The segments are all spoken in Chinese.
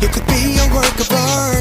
You could be a work of art.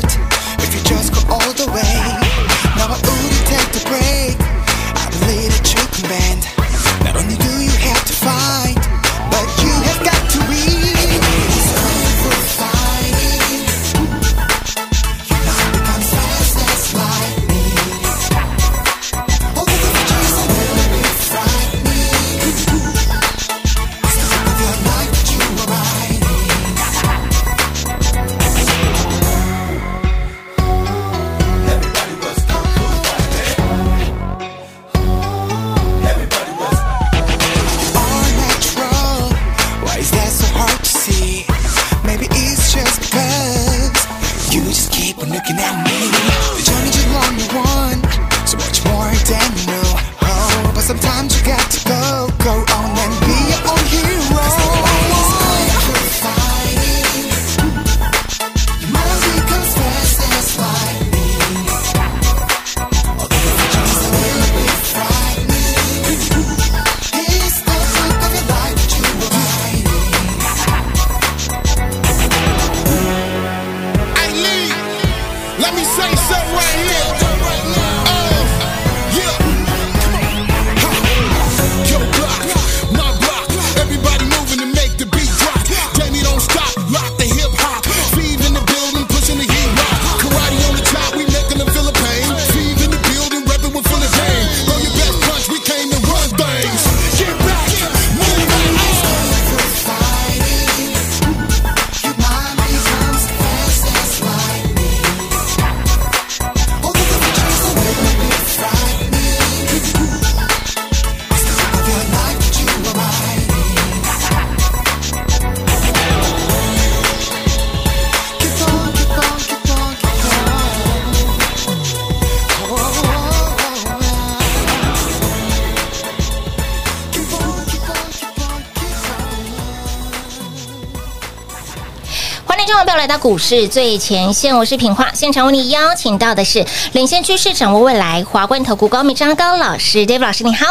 股市最前线，我是品化。现场为你邀请到的是领先趋势、掌握未来华冠投顾高明张高老师，David 老师，你好。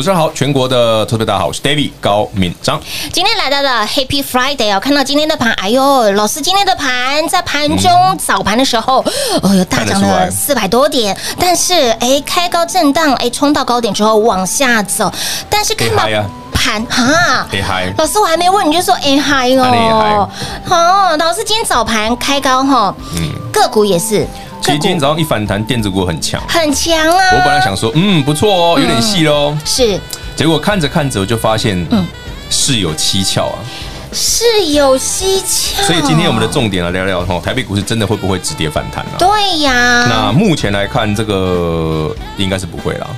主持人好，全国的特别大家好，我是 David 高敏章。今天来到了 Happy Friday 哦，看到今天的盘，哎呦，老师今天的盘在盘中、嗯、早盘的时候，哦哟，大涨了四百多点，但是哎，开高震荡，哎，冲到高点之后往下走，但是看到。盘哈，老师我还没问你就说哎嗨哦，好，老师今天早盘开高哈，嗯，个股也是，其实今天早上一反弹，电子股很强，很强啊。我本来想说，嗯，不错哦，有点戏喽，是，结果看着看着我就发现，嗯，事有蹊跷啊，事有蹊跷。所以今天我们的重点来聊聊哦，台北股市真的会不会止跌反弹啊？对呀，那目前来看，这个应该是不会了。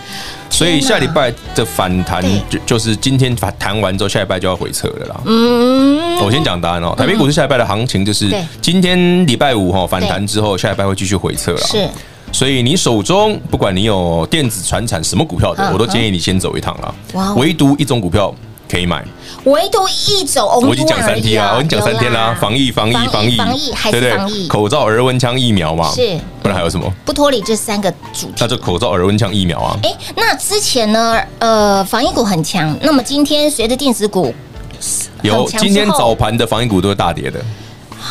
所以下礼拜的反弹就就是今天反弹完之后，下礼拜就要回撤了啦。嗯，我先讲答案哦。台北股市下礼拜的行情就是今天礼拜五哈反弹之后，下礼拜会继续回撤了。是，所以你手中不管你有电子、船产什么股票的，我都建议你先走一趟啦。唯独一种股票。可以买，唯独一种，我已经讲三天啊，我已经讲三天啦，防疫，防疫，防疫，防疫，还是防疫，口罩、耳温枪、疫苗嘛，是，不然还有什么？不脱离这三个主题，那就口罩、耳温枪、疫苗啊。哎，那之前呢？呃，防疫股很强，那么今天随着电子股有，今天早盘的防疫股都是大跌的，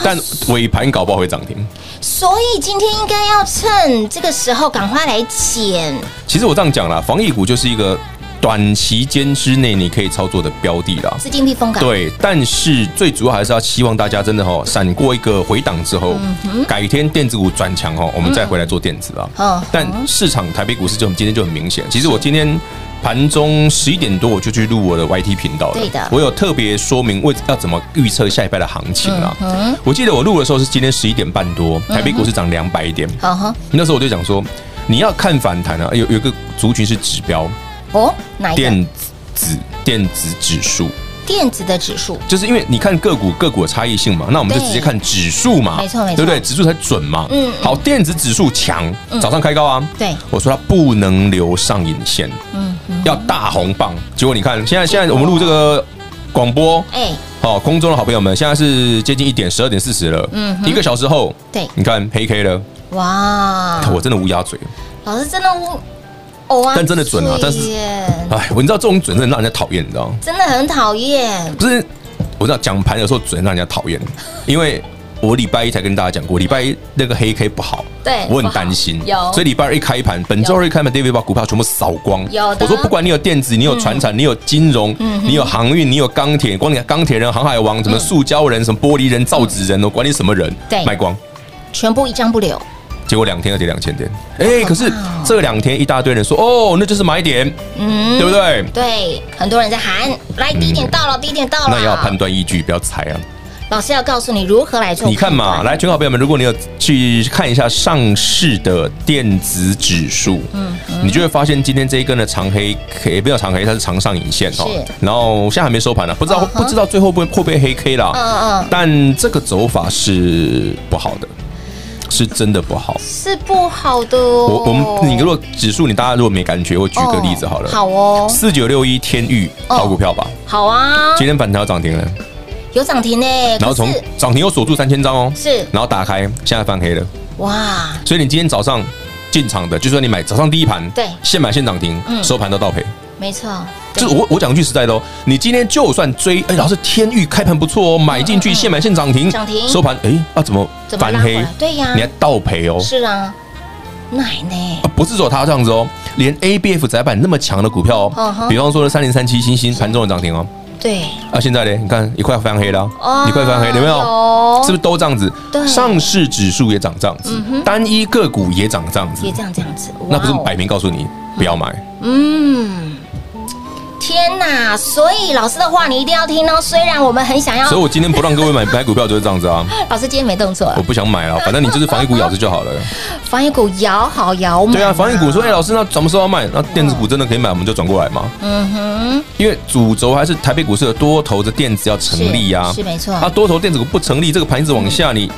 但尾盘搞不好会涨停，所以今天应该要趁这个时候赶快来捡。其实我这样讲啦，防疫股就是一个。短期间之内你可以操作的标的啦，是金避风港。对，但是最主要还是要希望大家真的哈，闪过一个回档之后，改天电子股转强哈，我们再回来做电子啊。嗯。但市场台北股市就今天就很明显，其实我今天盘中十一点多我就去录我的 YT 频道了。对的。我有特别说明为要怎么预测下一拜的行情啊。嗯。我记得我录的时候是今天十一点半多，台北股市涨两百点。那时候我就讲说，你要看反弹啊，有有个族群是指标。哦，哪一个？电子电子指数，电子的指数，就是因为你看个股个股的差异性嘛，那我们就直接看指数嘛，没错没错，对不对？指数才准嘛。嗯，好，电子指数强，早上开高啊。对，我说它不能留上影线，嗯，要大红棒。结果你看，现在现在我们录这个广播，哎，好，空中的好朋友们，现在是接近一点十二点四十了，嗯，一个小时后，对，你看黑 K 了，哇，我真的乌鸦嘴，老师真的乌。但真的准啊！但是，哎，我你知道这种准真的让人家讨厌，你知道吗真的很讨厌。不是，我知道讲盘有时候准让人家讨厌，因为我礼拜一才跟大家讲过，礼拜一那个黑 K 不好，对，我很担心。有，所以礼拜二一开盘，本周二一开盘，David 把股票全部扫光。有，我说不管你有电子，你有船产，你有金融，你有航运，你有钢铁，光你钢铁人、航海王，什么塑胶人、什么玻璃人、造纸人，我管你什么人，对，卖光，全部一张不留。结果两天要跌两千点，哎，可是这两天一大堆人说，哦，那就是买点，嗯，对不对？对，很多人在喊，来低点到了，低点到了。那也要判断依据，不要猜啊。老师要告诉你如何来做。你看嘛，来，全好朋友们，如果你有去看一下上市的电子指数，嗯，你就会发现今天这一根的长黑，也不叫长黑，它是长上影线哈。然后现在还没收盘呢，不知道不知道最后会会不会黑 K 啦。嗯嗯。但这个走法是不好的。是真的不好，是不好的哦。我我们你如果指数，你大家如果没感觉，我举个例子好了。好哦，四九六一天域好股票吧。好啊，今天反弹涨停了，有涨停呢。然后从涨停又锁住三千张哦，是。然后打开，现在翻黑了。哇！所以你今天早上进场的，就算你买早上第一盘，对，现买现涨停，收盘都倒赔。没错，就是我我讲句实在的哦，你今天就算追，哎，老师天域开盘不错哦，买进去现买现涨停，涨停收盘，哎，啊怎么翻黑？对呀，你还倒赔哦。是啊，奶奶啊，不是说他这样子哦，连 ABF 窄板那么强的股票哦，比方说三零三七星星盘中的涨停哦。对。啊，现在呢，你看一块翻黑了，一块翻黑，有没有？是不是都这样子？对。上市指数也涨这样子，单一个股也涨这样子，也这样这样子，那不是摆明告诉你不要买？嗯。天呐！所以老师的话你一定要听哦。虽然我们很想要，所以我今天不让各位买 买股票就是这样子啊。老师今天没动作，我不想买了。反正你就是防疫股咬着就好了。防疫股咬好咬满。对啊，防疫股说：“哎，老师，那什么时候要卖？那电子股真的可以买，我们就转过来嘛。”嗯哼。因为主轴还是台北股市的多头的电子要成立呀，是没错。啊，多头电子股不成立，这个盘一直往下，你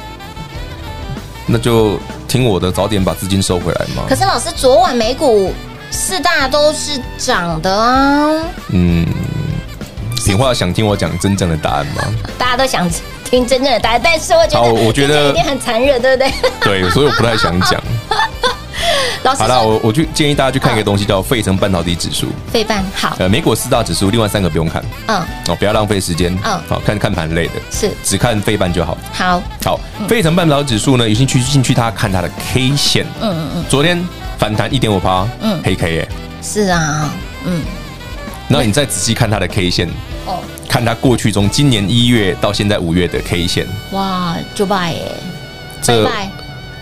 那就听我的，早点把资金收回来嘛。可是老师昨晚美股。四大都是涨的啊。嗯，品话想听我讲真正的答案吗？大家都想听真正的答案，但是我觉得，我觉得一定很残忍，对不对？对，所以我不太想讲。老师，好了，我我就建议大家去看一个东西，叫费城半导体指数。费半好。呃，美国四大指数，另外三个不用看。嗯。哦，不要浪费时间。嗯。好，看看盘类的。是。只看费半就好。好。好，费城半导体指数呢，已经去进去，它看它的 K 线。嗯嗯嗯。昨天。反弹一点五趴，嗯，黑 K 耶，是啊，嗯，那你再仔细看它的 K 线，哦，看它过去从今年一月到现在五月的 K 线，哇，就拜耶，这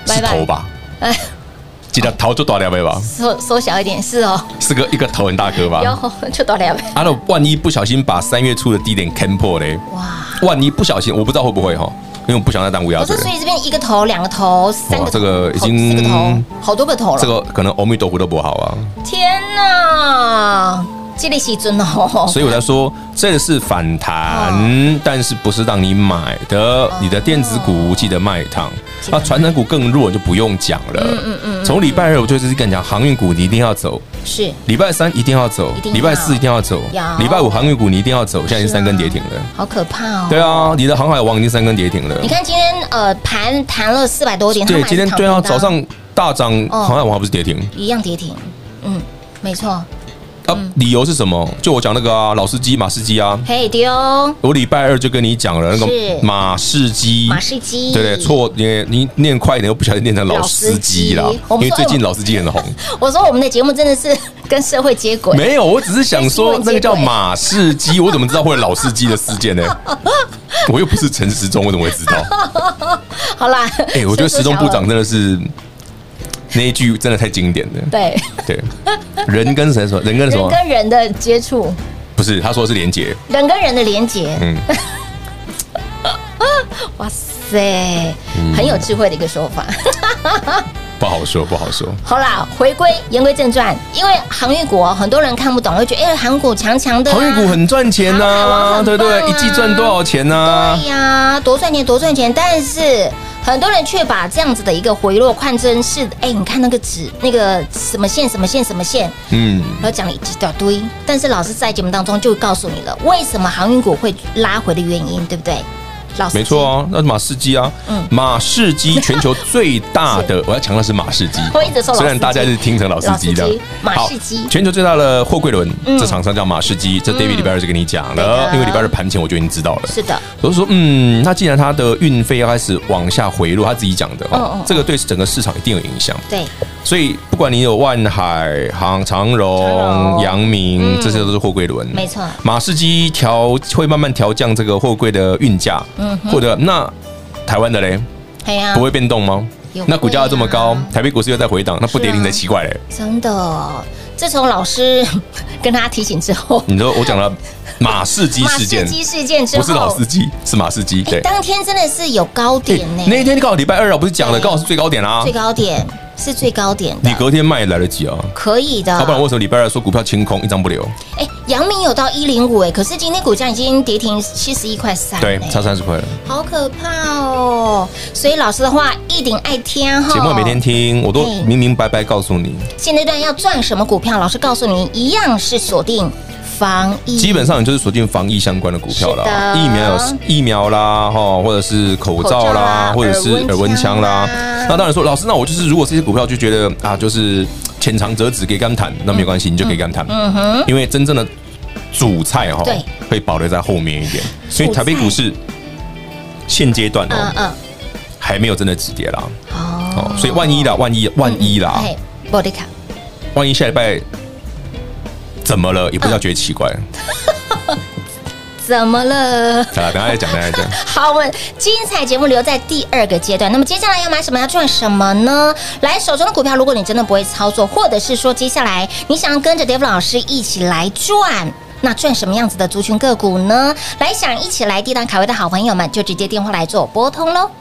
是头吧？哎，记得头就大两倍吧？缩缩小一点是哦，是个一个头很大颗吧？有就大两倍。啊，那万一不小心把三月初的低点坑破嘞？哇，万一不小心，我不知道会不会哈。因为我不想再当乌鸦嘴。所以这边一个头、两个头、三个头，这个已经四个头，好多个头了。这个可能欧米豆腐都不好啊！天哪！这里是真的哦，所以我在说，这个是反弹，但是不是让你买的。你的电子股记得卖一趟，啊，传统股更弱就不用讲了。嗯嗯嗯。从礼拜二我就是跟你讲，航运股你一定要走。是。礼拜三一定要走，礼拜四一定要走，礼拜五航运股你一定要走。现在已经三根跌停了，好可怕哦。对啊，你的航海王已经三根跌停了。你看今天呃盘弹了四百多点，对，今天对啊，早上大涨，航海王还不是跌停？一样跌停。嗯，没错。啊，理由是什么？就我讲那个啊，老司机马士基啊，嘿丢，我礼拜二就跟你讲了那个马士基，马士基，对对，错，你你念快一点，又不小心念成老司机啦，因为最近老司机很红。我说我们的节目真的是跟社会接轨，没有，我只是想说那个叫马士基，我怎么知道会有老司机的事件呢？我又不是陈时中，我怎么会知道？好啦，哎，我觉得时中部长真的是。那一句真的太经典了。对对，人跟谁说？人跟什么？人跟人的接触。不是，他说是连接。人跟人的连接。嗯。哇塞，很有智慧的一个说法。不好说，不好说。好啦，回归言归正传，因为航运股很多人看不懂，会觉得哎，航股强强的。航运股很赚钱呐，对对，一季赚多少钱呢？对呀，多赚钱，多赚钱，但是。很多人却把这样子的一个回落看成是，哎，你看那个纸，那个什么线，什么线，什么线，嗯，然后讲了一大堆。但是老师在节目当中就告诉你了，为什么航运股会拉回的原因，对不对？没错啊，那是马士基啊，嗯，马士基全球最大的，我要强调是马士基，虽然大家是听成老司机的，马士基。全球最大的货柜轮，这厂商叫马士基，这 David 礼拜二就跟你讲了，因为礼拜二盘前我就已经知道了，是的，我就说，嗯，那既然它的运费要开始往下回落，他自己讲的哦，这个对整个市场一定有影响，对。所以，不管你有万海、航、长荣、阳明，这些都是货柜轮。没错，马士基调会慢慢调降这个货柜的运价。嗯，或者那台湾的嘞，不会变动吗？那股价要这么高，台北股市又在回档，那不跌停才奇怪嘞。真的，自从老师 跟他提醒之后，你说我讲了 马士基事件，马士基事件之后，不是老司机，是马士基。对，当天真的是有高点呢。那一天刚好礼拜二啊，不是讲了，刚好是最高点啊，最高点。是最高点的，你隔天卖也来得及啊，可以的。要不然为什么礼拜二说股票清空，一张不留？哎，阳明有到一零五哎，可是今天股价已经跌停七十一块三，对，差三十块了，好可怕哦。所以老师的话一定爱听哈，节目每天听，我都明明白白告诉你。现阶段要赚什么股票，老师告诉你，一样是锁定。防疫基本上你就是锁定防疫相关的股票啦，疫苗有疫苗啦，哈，或者是口罩啦，或者是耳温枪啦。那当然说，老师，那我就是如果这些股票就觉得啊，就是浅尝辄止，给干谈，那没关系，你就可以干谈。嗯哼，因为真正的主菜哈，会保留在后面一点。所以台北股市现阶段哦，嗯还没有真的止跌啦。哦，所以万一啦，万一万一啦，万一下礼拜。怎么了？也不要觉得奇怪。怎么了？好了，等下再讲，等下再讲。好，我们精彩节目留在第二个阶段。那么接下来要买什么？要赚什么呢？来，手中的股票，如果你真的不会操作，或者是说接下来你想要跟着 David 老师一起来赚，那赚什么样子的族群个股呢？来，想一起来低档卡位的好朋友们，就直接电话来做拨通喽。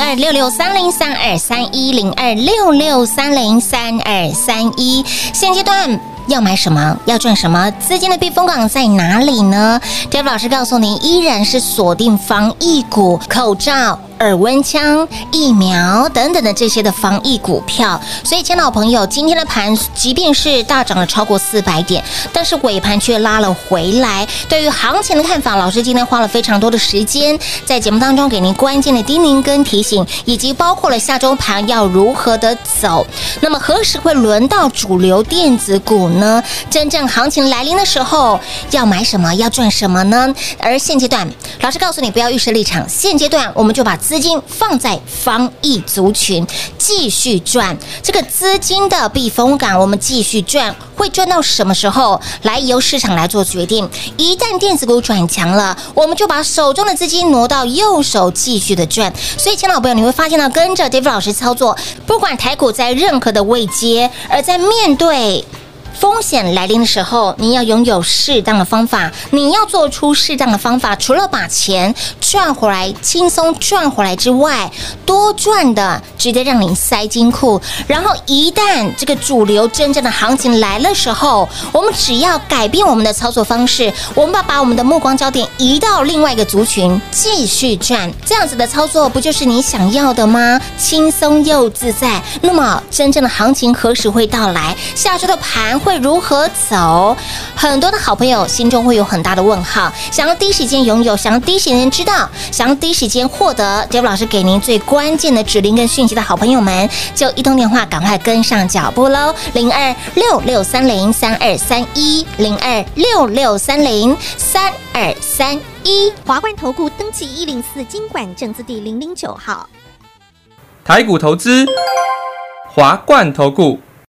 二六六三零三二三一零二六六三零三二三一，现阶段要买什么？要赚什么？资金的避风港在哪里呢？David 老师告诉您，依然是锁定防疫股、口罩。耳温枪、疫苗等等的这些的防疫股票，所以，亲爱的朋友，今天的盘即便是大涨了超过四百点，但是尾盘却拉了回来。对于行情的看法，老师今天花了非常多的时间在节目当中给您关键的叮咛跟提醒，以及包括了下周盘要如何的走。那么，何时会轮到主流电子股呢？真正行情来临的时候，要买什么？要赚什么呢？而现阶段，老师告诉你不要预设立场，现阶段我们就把。资金放在防疫族群，继续赚这个资金的避风港。我们继续赚，会赚到什么时候？来由市场来做决定。一旦电子股转强了，我们就把手中的资金挪到右手，继续的赚。所以，亲爱的朋友，你会发现到跟着 David 老师操作，不管台股在任何的位阶，而在面对。风险来临的时候，你要拥有适当的方法，你要做出适当的方法。除了把钱赚回来，轻松赚回来之外，多赚的直接让你塞金库。然后一旦这个主流真正的行情来了时候，我们只要改变我们的操作方式，我们把把我们的目光焦点移到另外一个族群，继续赚。这样子的操作不就是你想要的吗？轻松又自在。那么真正的行情何时会到来？下周的盘会。会如何走？很多的好朋友心中会有很大的问号，想要第一时间拥有，想要第一时间知道，想要第一时间获得 David 老师给您最关键的指令跟讯息的好朋友们，就一通电话赶快跟上脚步喽！零二六六三零三二三一零二六六三零三二三一华冠投顾登记一零四经管证字第零零九号。台股投资，华冠投顾。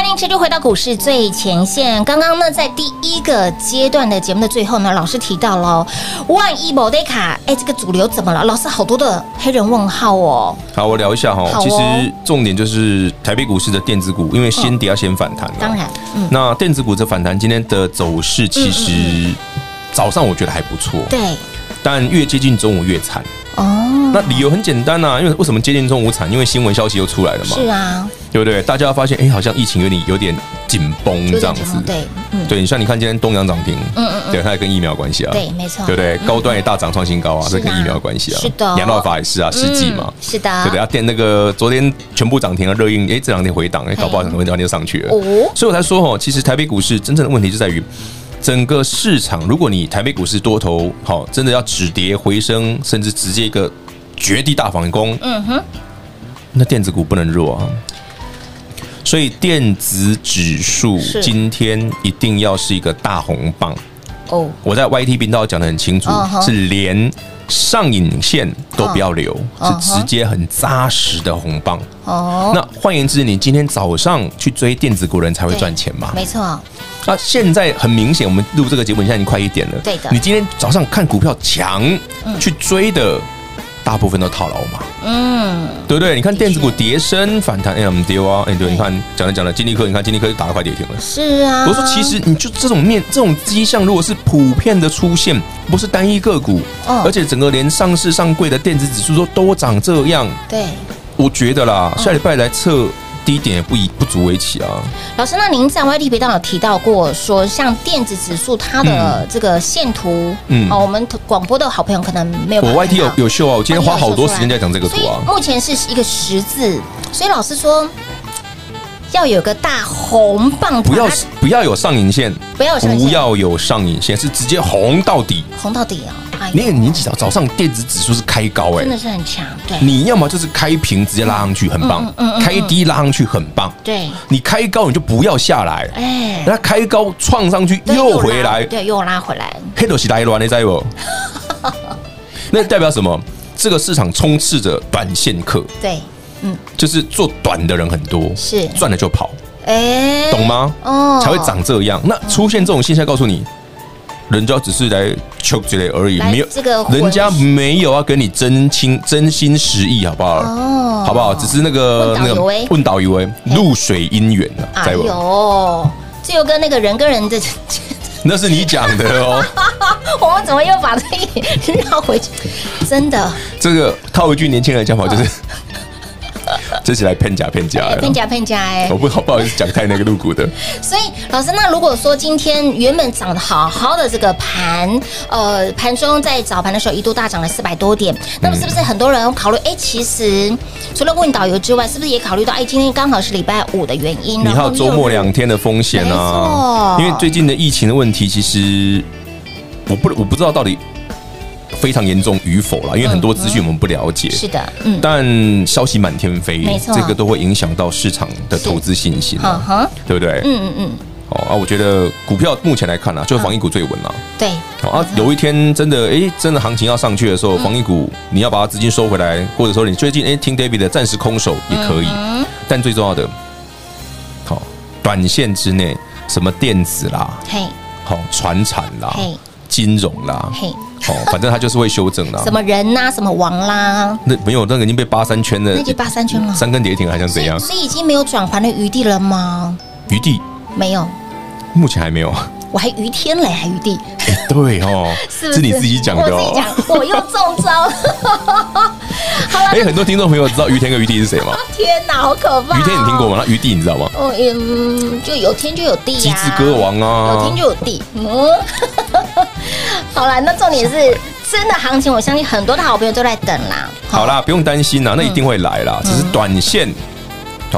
欢迎持续回到股市最前线。刚刚呢，在第一个阶段的节目的最后呢，老师提到了万一某德卡，哎，这个主流怎么了？老师好多的黑人问号哦。好，我聊一下哈。哦、其实重点就是台北股市的电子股，因为先跌要先反弹。当然，嗯，那电子股的反弹，今天的走势其实早上我觉得还不错。对，但越接近中午越惨。哦，那理由很简单呐、啊，因为为什么接近中午惨？因为新闻消息又出来了嘛。是啊。对不对？大家发现，哎，好像疫情有点有点紧绷这样子。对，嗯，对你像你看今天东阳涨停，嗯嗯嗯，对，它也跟疫苗有关系啊。对，没错。对不对？高端也大涨创新高啊，这跟疫苗有关系啊。是的。亚诺法也是啊，世纪嘛。是的。对不对？要电那个昨天全部涨停了，热映，哎，这两天回档，哎，搞不好很多地方就上去了。哦。所以我才说哦，其实台北股市真正的问题就在于整个市场，如果你台北股市多头好，真的要止跌回升，甚至直接一个绝地大反攻，嗯哼，那电子股不能弱啊。所以电子指数今天一定要是一个大红棒哦！我在 YT 频道讲的很清楚，是连上影线都不要留，是直接很扎实的红棒哦。那换言之，你今天早上去追电子股人才会赚钱嘛？没错。那现在很明显，我们录这个节目现在已经快一点了。对的。你今天早上看股票强去追的。大部分都套牢嘛，嗯，对不对？你看电子股跌升反弹，哎呀，没有啊，哎，对，你看讲了讲了，金立科，你看金立科就打了快跌停了，是啊。我说其实你就这种面这种迹象，如果是普遍的出现，不是单一个股，哦，而且整个连上市上柜的电子指数都都涨这样，对，我觉得啦，下礼拜来测。低点也不以不足为奇啊，老师，那您在 YT 频道有提到过，说像电子指数它的这个线图，嗯，哦，我们广播的好朋友可能没有。我 YT 有有秀啊，我今天花好多时间在讲这个图啊。目前是一个十字，所以老师说要有个大红棒，不要不要有上影线，不要不要有上影线，是直接红到底，红到底啊。你看，你早早上电子指数是开高哎，真的是很强。对，你要么就是开平直接拉上去，很棒；开低拉上去，很棒。对，你开高你就不要下来，哎，那开高创上去又回来，对，又拉回来。黑头是来乱的，在不？那代表什么？这个市场充斥着短线客。对，嗯，就是做短的人很多，是赚了就跑，哎，懂吗？哦，才会长这样。那出现这种现象，告诉你。人家只是来求之类而已，没有这个，人家没有要跟你真心真心实意，好不好？哦，好不好？只是那个那个问导以为露水姻缘呢？哎呦，这又跟那个人跟人的，那是你讲的哦。我们怎么又把这一绕回去？真的，这个套一句年轻人的讲法就是。这是来骗假骗假，骗假骗假哎！我不好不好意思讲太那个露骨的。所以老师，那如果说今天原本涨得好好的这个盘，呃，盘中在早盘的时候一度大涨了四百多点，那么是不是很多人考虑？哎，其实除了问导游之外，是不是也考虑到？哎，今天刚好是礼拜五的原因，你还有周末两天的风险啊！因为最近的疫情的问题，其实我不我不知道到底。非常严重与否啦，因为很多资讯我们不了解。是的，嗯，但消息满天飞，没错，这个都会影响到市场的投资信心，对不对？嗯嗯嗯。哦啊，我觉得股票目前来看呢，就是防疫股最稳了。对。啊，有一天真的哎，真的行情要上去的时候，防疫股你要把它资金收回来，或者说你最近哎听 David 的暂时空手也可以。但最重要的，好，短线之内什么电子啦，嘿，好，传产啦，嘿，金融啦，嘿。哦，反正它就是会修正啦。什么人呐，什么王啦？那没有，那个已经被八三圈了。那就八三圈了，三根跌停，还想怎样？所以已经没有转圜的余地了吗？余地没有，目前还没有。我还余天嘞，还余地。对哦，是你自己讲的哦。我又中招 了。哎，很多听众朋友知道于天跟余地是谁吗？天哪，好可怕！于天你听过吗？那余地你知道吗？哦，嗯，就有天就有地呀。机智歌王啊，有天就有地。嗯。好了，那重点是真的行情，我相信很多的好朋友都在等啦。好啦，不用担心啦，那一定会来啦，只是短线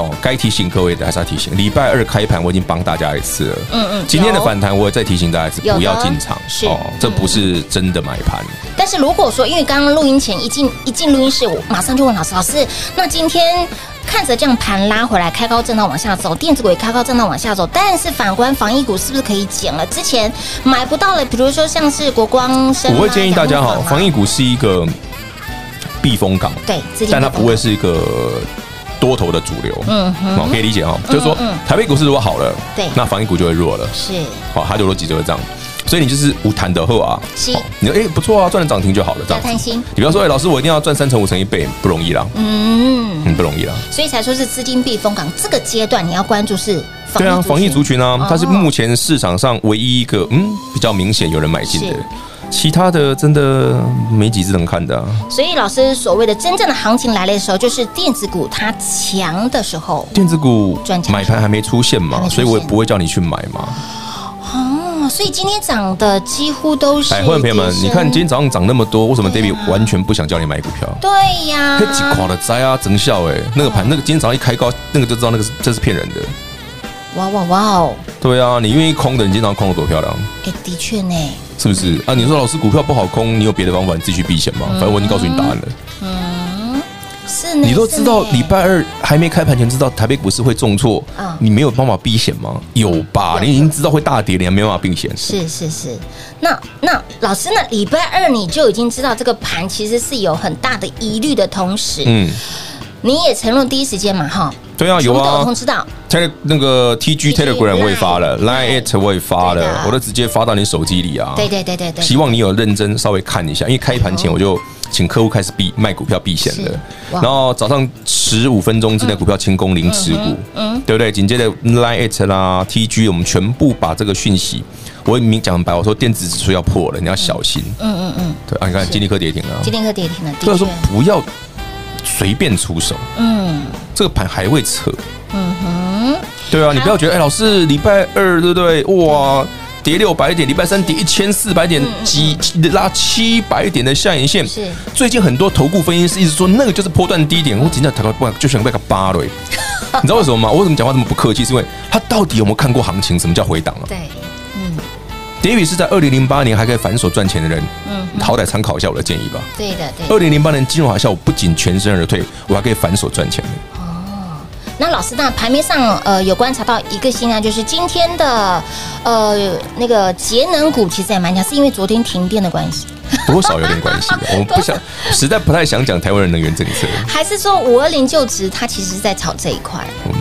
哦。该提醒各位的还是要提醒，礼拜二开盘我已经帮大家一次了。嗯嗯，今天的反弹我也再提醒大家一次，不要进场。是哦，这不是真的买盘。但是如果说，因为刚刚录音前一进一进录音室，我马上就问老师，老师，那今天。看着这样盘拉回来，开高震荡往下走，电子股也开高震荡往下走，但是反观防疫股是不是可以减了？之前买不到了，比如说像是国光生，我会建议大家哈，防疫股是一个避风港，对，但它不会是一个多头的主流，嗯，好，可以理解哈，就是说台北股市如果好了，对，那防疫股就会弱了，是，好，它就逻辑就会这样。所以你就是无谈的后啊，是，你说哎不错啊，赚了涨停就好了，这样。贪心。你不要说哎，老师我一定要赚三成五成一倍，不容易啦。嗯，嗯，不容易啦。所以才说是资金避风港，这个阶段你要关注是防疫。对啊，防疫族群啊，它是目前市场上唯一一个嗯比较明显有人买进的，其他的真的没几只能看的。所以老师所谓的真正的行情来了的时候，就是电子股它强的时候，电子股买盘还没出现嘛，所以我也不会叫你去买嘛。哦所以今天涨的几乎都是。哎，会员朋友们，你看今天早上涨那么多，为什么 David 完全不想叫你买股票？对呀，太几垮了，灾啊，增效哎，那个盘，那个今天早上一开高，那个就知道那个是这是骗人的。哇哇哇哦！对啊，你愿意空的，你今天早上空的多漂亮。哎，的确呢，是不是啊？你说老师股票不好空，你有别的方法，你自己去避险吗？反正我已经告诉你答案了。嗯。是你都知道礼拜二还没开盘前知道台北股市会重挫，你没有办法避险吗？有吧？你已经知道会大跌，你还没办法避险。是是是，那那老师，那礼拜二你就已经知道这个盘其实是有很大的疑虑的同时，嗯，你也承诺第一时间嘛，哈？对啊，有啊，知道。Tele 那个 TG Telegram 我也发了，Line It 我也发了，我都直接发到你手机里啊。对对对对对，希望你有认真稍微看一下，因为开盘前我就。请客户开始避卖股票避险的，然后早上十五分钟之内股票清空零持股，嗯，对不对？紧接着 Line it 啦，TG，我们全部把这个讯息，我明讲白，我说电子指数要破了，你要小心，嗯嗯嗯，对啊，你看金立科跌停了，金立科跌停了，所以说不要随便出手，嗯，这个盘还会扯，嗯哼，对啊，你不要觉得哎，老师礼拜二对不对？哇！跌六百点，礼拜三跌一千四百点，几拉七百点的下影线。是最近很多投顾分析师一直说那个就是波段低点，我今天抬头不就想被个扒了。你知道为什么吗？我为什么讲话这么不客气？是因为他到底有没有看过行情？什么叫回档啊？对，嗯，David 是在二零零八年还可以反手赚钱的人，嗯，好歹参考一下我的建议吧。对的，对。二零零八年金融海啸，我不仅全身而退，我还可以反手赚钱哦。那老师，那盘面上呃有观察到一个现象，就是今天的呃那个节能股其实也蛮强，是因为昨天停电的关系，多少有点关系的。我们不想，实在不太想讲台湾的能源政策，还是说五二零就职，它其实是在炒这一块。嗯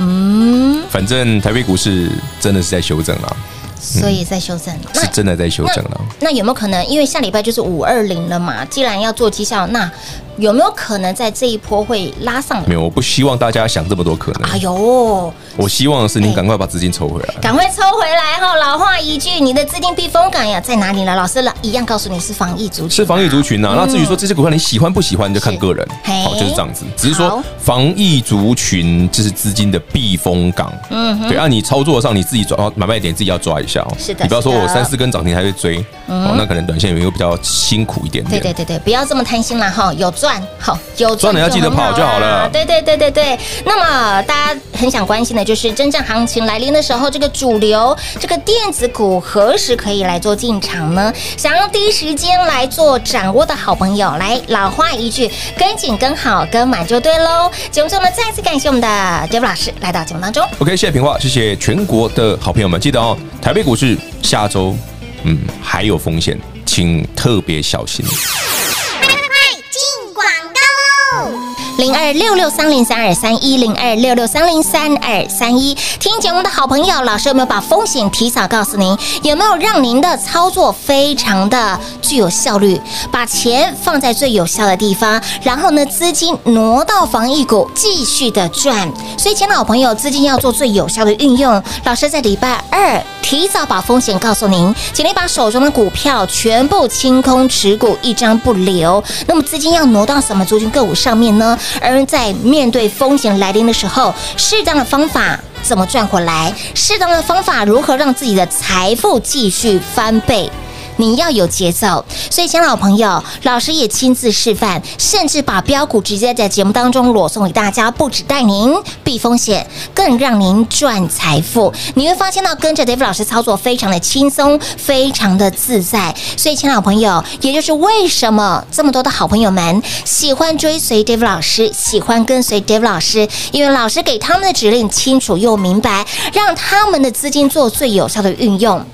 嗯，反正台北股市真的是在修正了。所以在修正，是真的在修正了。那有没有可能，因为下礼拜就是五二零了嘛？既然要做绩效，那有没有可能在这一波会拉上来？没有，我不希望大家想这么多可能。哎呦，我希望的是你赶快把资金抽回来，赶快抽回来哈！老话一一句，你的资金避风港呀在哪里呢？老师了一样告诉你是防疫族群，是防疫族群啊。那至于说这些股票你喜欢不喜欢，就看个人，好，就是这样子。只是说防疫族群就是资金的避风港，嗯，对啊，你操作上你自己抓买卖点自己要抓一下哦。是的，你不要说我三四根涨停还会追，哦，那可能短线有没有比较辛苦一点点。对对对对，不要这么贪心了哈，有赚好有赚的要记得跑就好了。对对对对对，那么大家很想关心的就是真正行情来临的时候，这个主流这个电子股何时可以来做进场呢？想要第一时间来做掌握的好朋友，来老话一句，跟紧跟好跟满就对喽。节目中呢，再次感谢我们的 David 老师来到节目当中。OK，谢谢平话，谢谢全国的好朋友们，记得哦，台北股市下周嗯还有风险，请特别小心。零二六六三零三二三一零二六六三零三二三一，听节目的好朋友，老师有没有把风险提早告诉您？有没有让您的操作非常的具有效率？把钱放在最有效的地方，然后呢，资金挪到防疫股，继续的赚。所以，亲爱的好朋友，资金要做最有效的运用。老师在礼拜二提早把风险告诉您，请您把手中的股票全部清空持股，一张不留。那么，资金要挪到什么族群个股上面呢？而在面对风险来临的时候，适当的方法怎么赚回来？适当的方法如何让自己的财富继续翻倍？你要有节奏，所以，亲老朋友，老师也亲自示范，甚至把标股直接在节目当中裸送给大家，不止带您避风险，更让您赚财富。你会发现到跟着 David 老师操作非常的轻松，非常的自在。所以，亲老朋友，也就是为什么这么多的好朋友们喜欢追随 David 老师，喜欢跟随 David 老师，因为老师给他们的指令清楚又明白，让他们的资金做最有效的运用。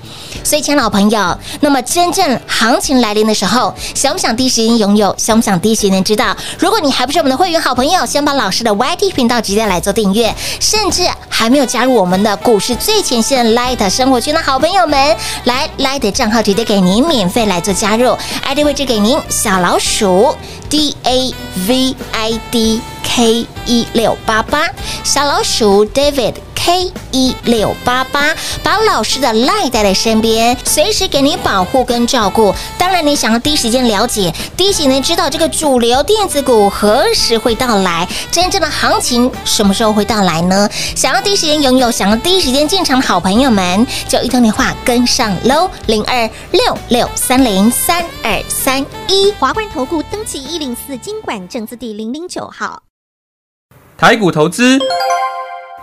所以，亲老朋友，那么真正行情来临的时候，想不想第一时间拥有？想不想第一时间知道？如果你还不是我们的会员好朋友，先把老师的 YT 频道直接来做订阅，甚至还没有加入我们的股市最前线 Light 生活圈的好朋友们，来 Light 账号直接给您免费来做加入，ID 位置给您小老鼠 D A V I D K 一六八八，小老鼠 David。K 一六八八，把老师的赖带在身边，随时给你保护跟照顾。当然，你想要第一时间了解，第一时间知道这个主流电子股何时会到来，真正的行情什么时候会到来呢？想要第一时间拥有，想要第一时间进场的好朋友们，就一通电话跟上喽，零二六六三零三二三一，华冠投顾登记一零四经管证字第零零九号，台股投资。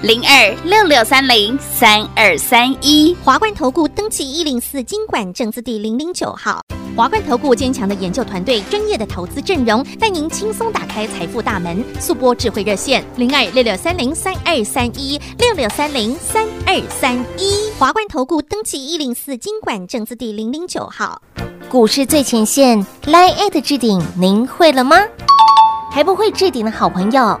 零二六六三零三二三一，华冠投顾登记一零四经管证字第零零九号。华冠投顾坚强的研究团队，专业的投资阵容，带您轻松打开财富大门。速播智慧热线零二六六三零三二三一六六三零三二三一。华冠投顾登记一零四经管证字第零零九号。股市最前线，Line@ 的置顶，您会了吗？还不会置顶的好朋友，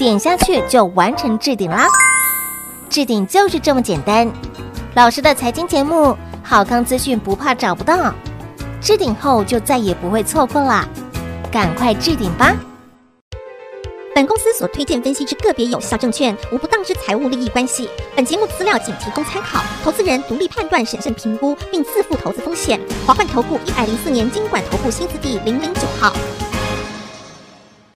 点下去就完成置顶啦。置顶就是这么简单。老师的财经节目，好康资讯不怕找不到。置顶后就再也不会错过啦，赶快置顶吧。本公司所推荐分析之个别有效证券，无不当之财务利益关系。本节目资料仅提供参考，投资人独立判断、审慎评估，并自负投资风险。华冠投顾一百零四年金管投顾新字第零零九号。